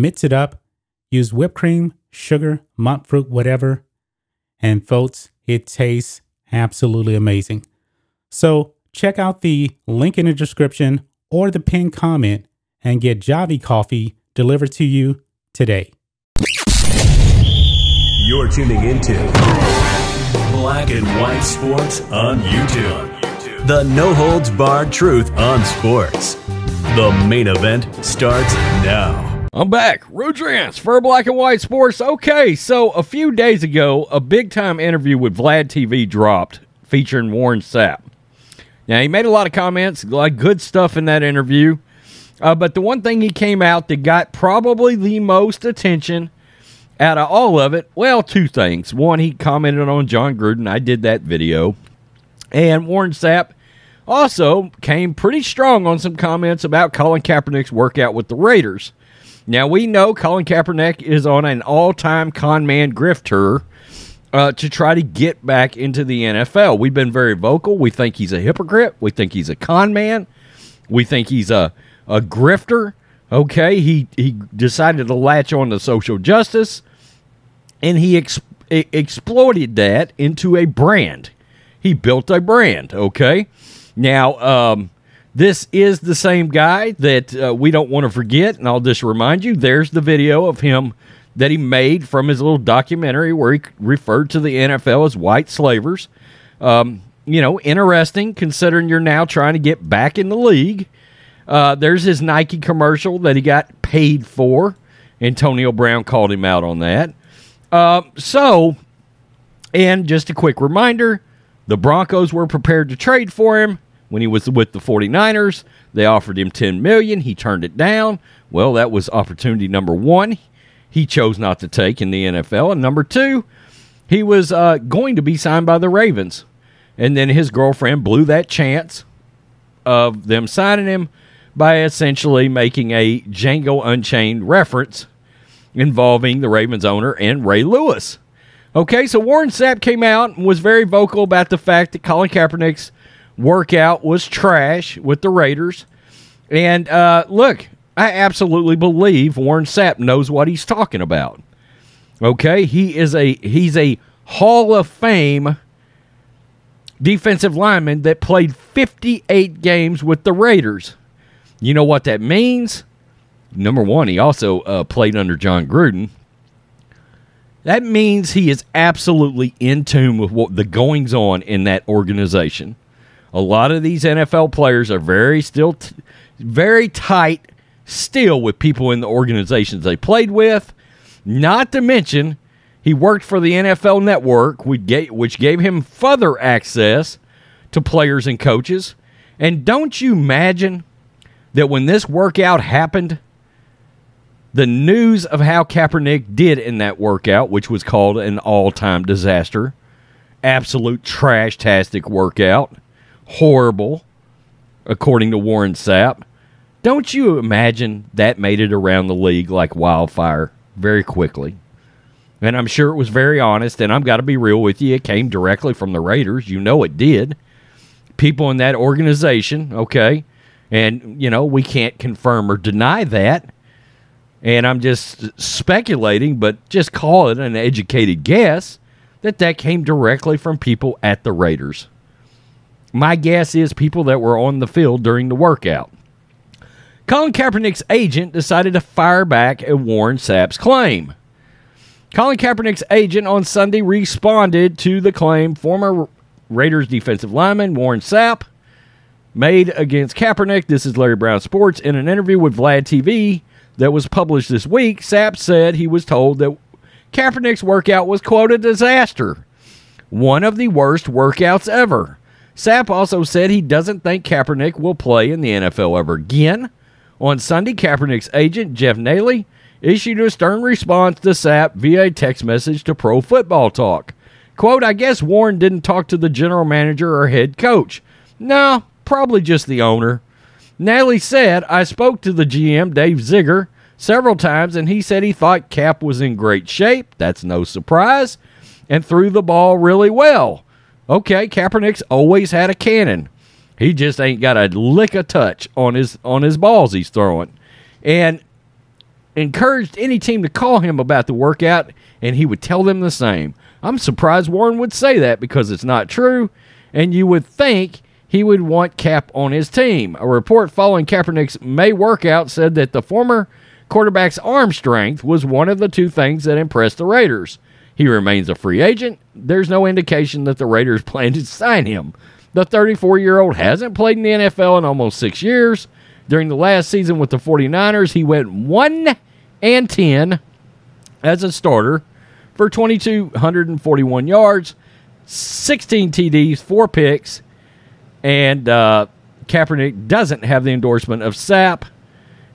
mix it up, use whipped cream, sugar, monk fruit, whatever. And folks, it tastes absolutely amazing. So check out the link in the description or the pinned comment and get Javy coffee delivered to you today. You're tuning into Black and White Sports on YouTube. The no holds barred truth on sports. The main event starts now. I'm back. Rudrance for Black and White Sports. Okay, so a few days ago, a big time interview with Vlad TV dropped featuring Warren Sapp. Now, he made a lot of comments, like good stuff in that interview. Uh, but the one thing he came out that got probably the most attention out of all of it, well, two things. One, he commented on Jon Gruden. I did that video. And Warren Sapp also came pretty strong on some comments about Colin Kaepernick's workout with the Raiders. Now we know Colin Kaepernick is on an all-time con man grifter uh, to try to get back into the NFL. We've been very vocal. We think he's a hypocrite. We think he's a con man. We think he's a a grifter. Okay, he he decided to latch on to social justice, and he ex- exploited that into a brand. He built a brand. Okay, now um, this is the same guy that uh, we don't want to forget, and I'll just remind you there's the video of him that he made from his little documentary where he referred to the NFL as white slavers. Um, you know, interesting considering you're now trying to get back in the league. Uh, there's his Nike commercial that he got paid for. Antonio Brown called him out on that. Uh, so, and just a quick reminder the Broncos were prepared to trade for him when he was with the 49ers. They offered him 10 million, he turned it down. Well, that was opportunity number 1. He chose not to take in the NFL and number 2, he was uh, going to be signed by the Ravens. And then his girlfriend blew that chance of them signing him by essentially making a Django Unchained reference involving the Ravens owner and Ray Lewis. Okay, so Warren Sapp came out and was very vocal about the fact that Colin Kaepernick's workout was trash with the Raiders. And uh, look, I absolutely believe Warren Sapp knows what he's talking about. Okay, he is a he's a Hall of Fame defensive lineman that played 58 games with the Raiders. You know what that means? Number one, he also uh, played under Jon Gruden. That means he is absolutely in tune with what the goings on in that organization. A lot of these NFL players are very still t- very tight still with people in the organizations they played with. Not to mention, he worked for the NFL Network, which gave him further access to players and coaches. And don't you imagine that when this workout happened, the news of how Kaepernick did in that workout, which was called an all time disaster, absolute trash tastic workout horrible, according to Warren Sapp. Don't you imagine that made it around the league like wildfire very quickly? And I'm sure it was very honest, and I've got to be real with you. It came directly from the Raiders. You know it did. People in that organization, okay? And, you know, we can't confirm or deny that. And I'm just speculating, but just call it an educated guess that that came directly from people at the Raiders. My guess is people that were on the field during the workout. Colin Kaepernick's agent decided to fire back at Warren Sapp's claim. Colin Kaepernick's agent on Sunday responded to the claim former Raiders defensive lineman Warren Sapp made against Kaepernick. This is Larry Brown Sports. In an interview with Vlad TV that was published this week, Sapp said he was told that Kaepernick's workout was, quote, a disaster. One of the worst workouts ever. Sapp also said he doesn't think Kaepernick will play in the NFL ever again. On Sunday, Kaepernick's agent, Jeff Nalley, issued a stern response to Sapp via text message to Pro Football Talk. Quote, I guess Warren didn't talk to the general manager or head coach. No, probably just the owner. Nalley said, I spoke to the GM, Dave Ziegler, several times, and he said he thought Cap was in great shape. That's no surprise. And threw the ball really well. Okay, Kaepernick's always had a cannon. He just ain't got a lick of touch on his on his balls he's throwing. And encouraged any team to call him about the workout, and he would tell them the same. I'm surprised Warren would say that because it's not true, and you would think he would want Cap on his team. A report following Kaepernick's May workout said that the former quarterback's arm strength was one of the two things that impressed the Raiders. He remains a free agent. There's no indication that the Raiders plan to sign him. The 34 year old hasn't played in the NFL in almost six years. During the last season with the 49ers, he went 1 and 10 as a starter for 2,241 yards, 16 TDs, four picks, and uh, Kaepernick doesn't have the endorsement of Sapp.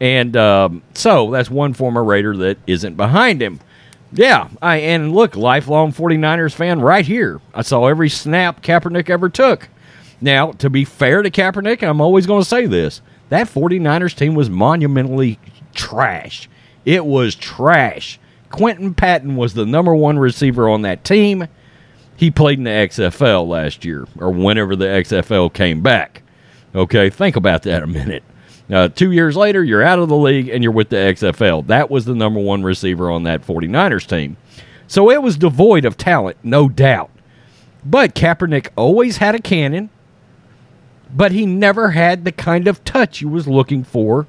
And um, so that's one former Raider that isn't behind him. Yeah, I and look, lifelong 49ers fan right here. I saw every snap Kaepernick ever took. Now, to be fair to Kaepernick, I'm always going to say this that 49ers team was monumentally trash. It was trash. Quinton Patton was the number one receiver on that team. He played in the XFL last year, or whenever the XFL came back. Okay, think about that a minute. Uh, two years later, you're out of the league and you're with the XFL. That was the number one receiver on that 49ers team. So it was devoid of talent, no doubt. But Kaepernick always had a cannon, but he never had the kind of touch he was looking for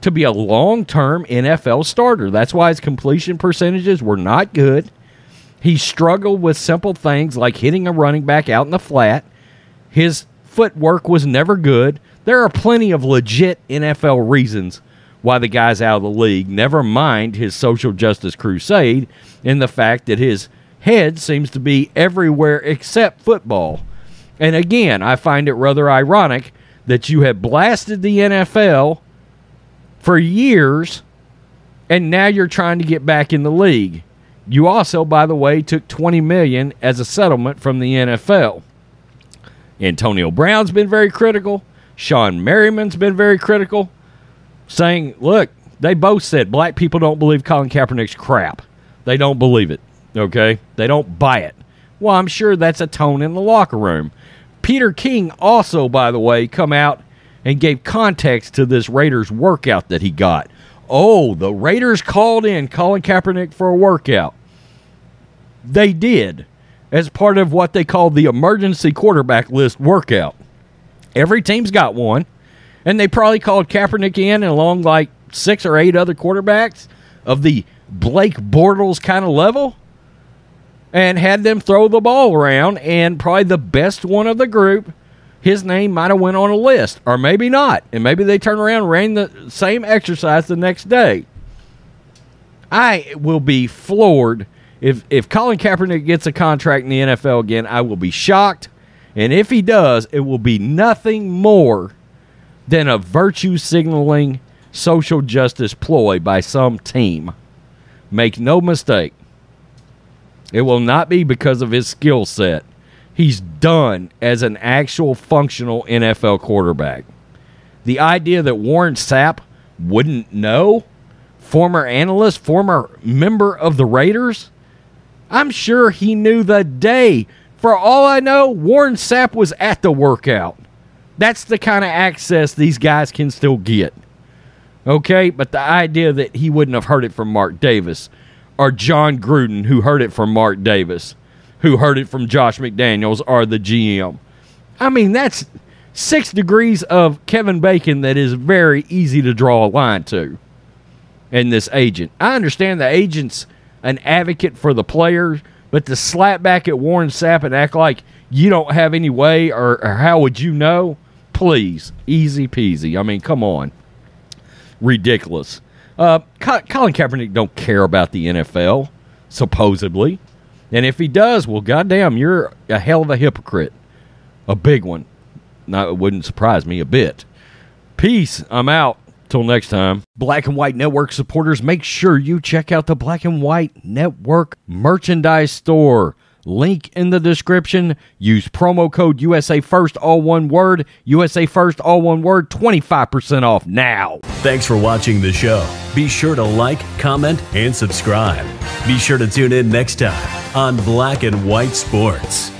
to be a long term NFL starter. That's why his completion percentages were not good. He struggled with simple things like hitting a running back out in the flat. His footwork was never good. There are plenty of legit NFL reasons why the guy's out of the league, never mind his social justice crusade and the fact that his head seems to be everywhere except football. And again, I find it rather ironic that you have blasted the NFL for years and now you're trying to get back in the league. You also, by the way, took 20 million as a settlement from the NFL. Antonio Brown's been very critical. Shawne Merriman's been very critical, saying, look, they both said black people don't believe Colin Kaepernick's crap. They don't believe it. Okay? They don't buy it. Well, I'm sure that's a tone in the locker room. Peter King also, by the way, come out and gave context to this Raiders workout that he got. Oh, the Raiders called in Colin Kaepernick for a workout. They did as part of what they called the emergency quarterback list workout. Every team's got one. And they probably called Kaepernick in along like six or eight other quarterbacks of the Blake Bortles kind of level and had them throw the ball around. And probably the best one of the group his name might have went on a list or maybe not. And maybe they turn around and ran the same exercise the next day. I will be floored if if colin kaepernick gets a contract in the nfl again. I will be shocked and if he does it will be nothing more than a virtue signaling social justice ploy by some team make no mistake it will not be because of his skill set he's done as an actual functional NFL quarterback. The idea that Warren Sapp wouldn't know, former analyst, former member of the Raiders, I'm sure he knew the day. For all I know, Warren Sapp was at the workout. That's the kind of access these guys can still get. Okay, but the idea that he wouldn't have heard it from Mark Davis or Jon Gruden, who heard it from Mark Davis who heard it from Josh McDaniels are the GM. I mean, that's six degrees of Kevin Bacon that is very easy to draw a line to in this agent. I understand the agent's an advocate for the players, but to slap back at Warren Sapp and act like you don't have any way or, or how would you know? Please, easy peasy. I mean, come on, ridiculous. Uh, Colin Kaepernick don't care about the NFL, supposedly, and if he does, well, goddamn, you're a hell of a hypocrite, a big one. Not, it wouldn't surprise me a bit. Peace. I'm out. Till next time. Black and White Network supporters, make sure you check out the Black and White Network merchandise store. Link in the description. Use promo code USA First, all one word. USA First, all one word. 25% off now. Thanks for watching the show. Be sure to like, comment, and subscribe. Be sure to tune in next time on Black and White Sports.